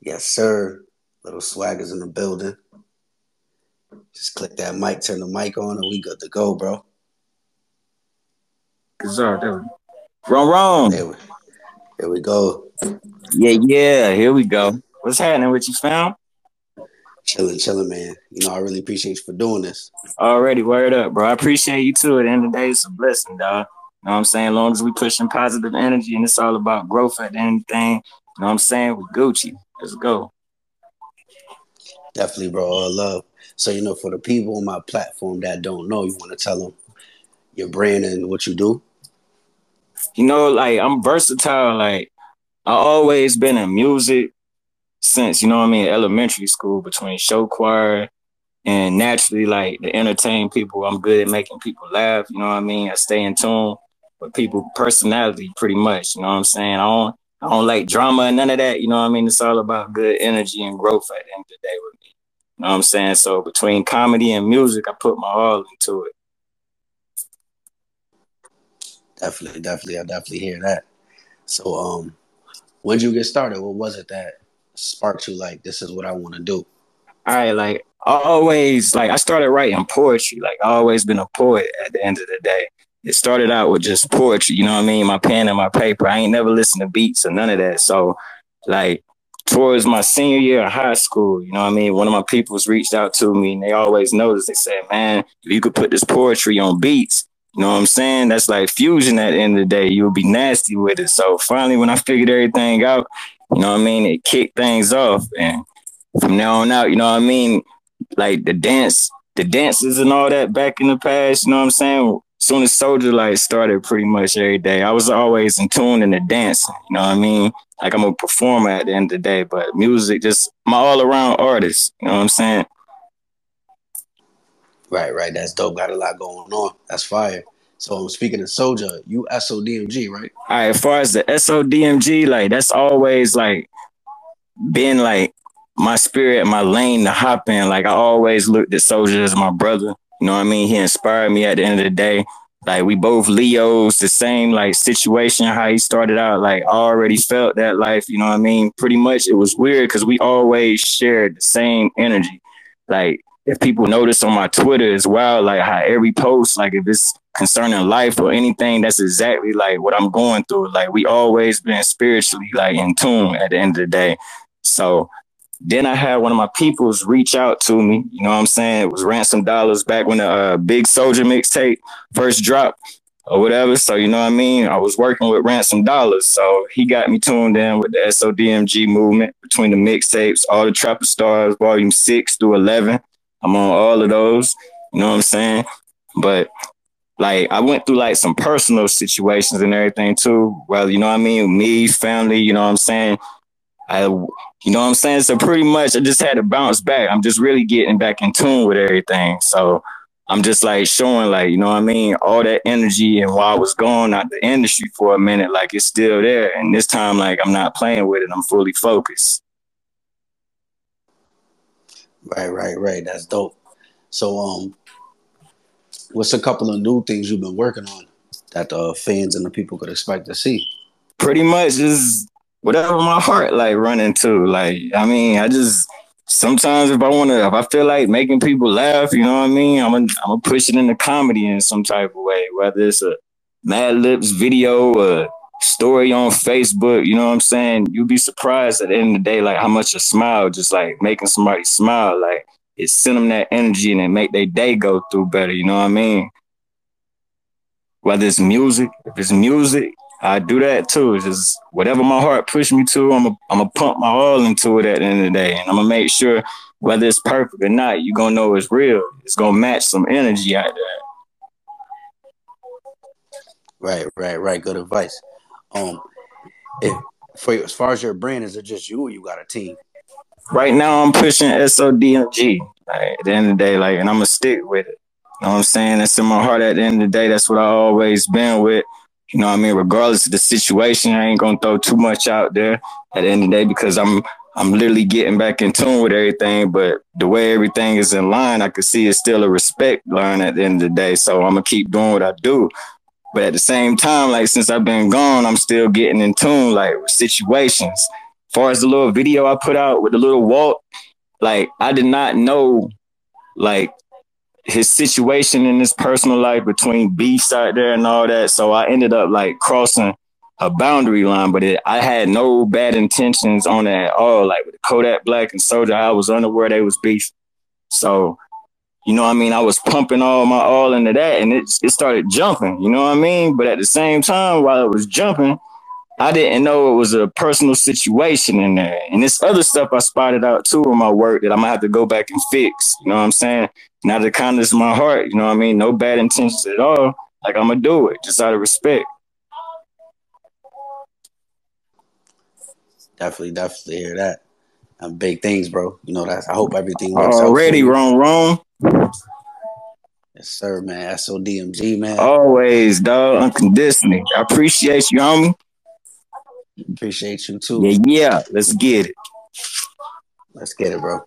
Yes, sir. Lil Swagga's in the building. Just click that mic, turn the mic on, and we good to go, bro. Good job, there Wrong, wrong. There we, there we go. Yeah, yeah. Here we go. What's happening with you, fam? Chilling, chilling, man. You know, I really appreciate you for doing this. Already, word up, bro. I appreciate you too. At the end of the day, it's a blessing, dog. You know what I'm saying? As long as we pushing positive energy and it's all about growth at the end of you know what I'm saying? With Gucci. Let's go. Definitely, bro. All love. So, you know, for the people on my platform that don't know, you want to tell them your brand and what you do? You know, like I'm versatile. Like I always been in music since, you know what I mean, elementary school between show choir and naturally like to entertain people. I'm good at making people laugh, you know what I mean? I stay in tune with people personality pretty much, you know what I'm saying? I don't I don't like drama and none of that, you know what I mean? It's all about good energy and growth at the end of the day with me. You know what I'm saying? So between comedy and music, I put my all into it. Definitely, definitely. I definitely hear that. So um when did you get started? What was it that sparked you like this is what I want to do? All right, like always like I started writing poetry. Like I always been a poet at the end of the day. It started out with just poetry, you know what I mean? My pen and my paper. I ain't never listened to beats or none of that. So like towards my senior year of high school, you know what I mean? One of my peoples reached out to me and they always noticed, they said, Man, if you could put this poetry on beats, you know what I'm saying? That's like fusion at the end of the day. You'll be nasty with it. So finally, when I figured everything out, you know what I mean? It kicked things off. And from now on out, you know what I mean? Like the dance, the dances and all that back in the past, you know what I'm saying? Soon as Soldier Light started pretty much every day, I was always in tune in the dance. You know what I mean? Like I'm a performer at the end of the day, but music, just my all around artist. You know what I'm saying? Right, right. That's dope. Got a lot going on. That's fire. So speaking of Soulja, you SODMG, right? All right, as far as the SODMG, like that's always like been like my spirit, my lane to hop in. Like I always looked at Soulja as my brother. You know what I mean? He inspired me at the end of the day. Like we both Leos, the same like situation, how he started out, like already felt that life, you know what I mean? Pretty much it was weird because we always shared the same energy. Like if people notice on my Twitter as well, like how every post, like if it's concerning life or anything, that's exactly like what I'm going through. Like we always been spiritually like in tune at the end of the day. So then I had one of my peoples reach out to me. You know what I'm saying? It was ransom dollars back when the uh, big Soulja mixtape first dropped or whatever. So you know what I mean? I was working with ransom dollars. So he got me tuned in with the SODMG movement between the mixtapes, all the Trapper Stars, volume six through eleven. I'm on all of those. You know what I'm saying? But like I went through like some personal situations and everything too. Well, you know what I mean? Me, family, you know what I'm saying? I you know what I'm saying? So pretty much I just had to bounce back. I'm just really getting back in tune with everything. So I'm just like showing like, you know what I mean, all that energy and while I was going out the industry for a minute, like it's still there. And this time like I'm not playing with it. I'm fully focused. Right, right, right. That's dope. So, um, what's a couple of new things you've been working on that the fans and the people could expect to see? Pretty much just whatever my heart like running to. Like, I mean, I just sometimes if I want to, if I feel like making people laugh, you know what I mean, I'm gonna I'm gonna push it into comedy in some type of way, whether it's a Madlibs video or story on Facebook, you know what I'm saying? You'll be surprised at the end of the day, like how much a smile, just like making somebody smile, like it send them that energy and it make their day go through better. You know what I mean? Whether it's music, if it's music, I do that too. It's just whatever my heart push me to, I'm a, I'm gonna pump my all into it at the end of the day, and I'm gonna make sure whether it's perfect or not, you're gonna know it's real. It's gonna match some energy out there. Right, right, right. Good advice. Um, if for as far as your brand, is it just you or you got a team? Right now, I'm pushing SODMG. Like, at the end of the day, like, and I'm gonna stick with it. You know what I'm saying? That's in my heart. At the end of the day, that's what I always been with. You know what I mean? Regardless of the situation, I ain't gonna throw too much out there at the end of the day because I'm I'm literally getting back in tune with everything. But the way everything is in line, I can see it's still a respect line at the end of the day. So I'm gonna keep doing what I do But at the same time, like since I've been gone, I'm still getting in tune, like with situations. As far as the little video I put out with the little walk, like I did not know like his situation in his personal life between beefs out there and all that. So I ended up like crossing a boundary line, but it, I had no bad intentions on it at all. Like with Kodak Black and Soulja, I was unaware they was beef. So, you know I mean? I was pumping all my all into that and it, it started jumping, you know what I mean? But at the same time, while it was jumping, I didn't know it was a personal situation in there. And this other stuff I spotted out too in my work that I'm gonna have to go back and fix. You know what I'm saying? Now the kindness of my heart, you know what I mean? No bad intentions at all. Like I'm gonna do it just out of respect. Definitely, definitely hear that. Um, big things, bro. You know that. I hope everything works out. already. Wrong, wrong. Yes, sir, man. SODMG, man. Always, dog. Unconditionally. I appreciate you, homie. Appreciate you too. Yeah, yeah. Let's get it. Let's get it, bro.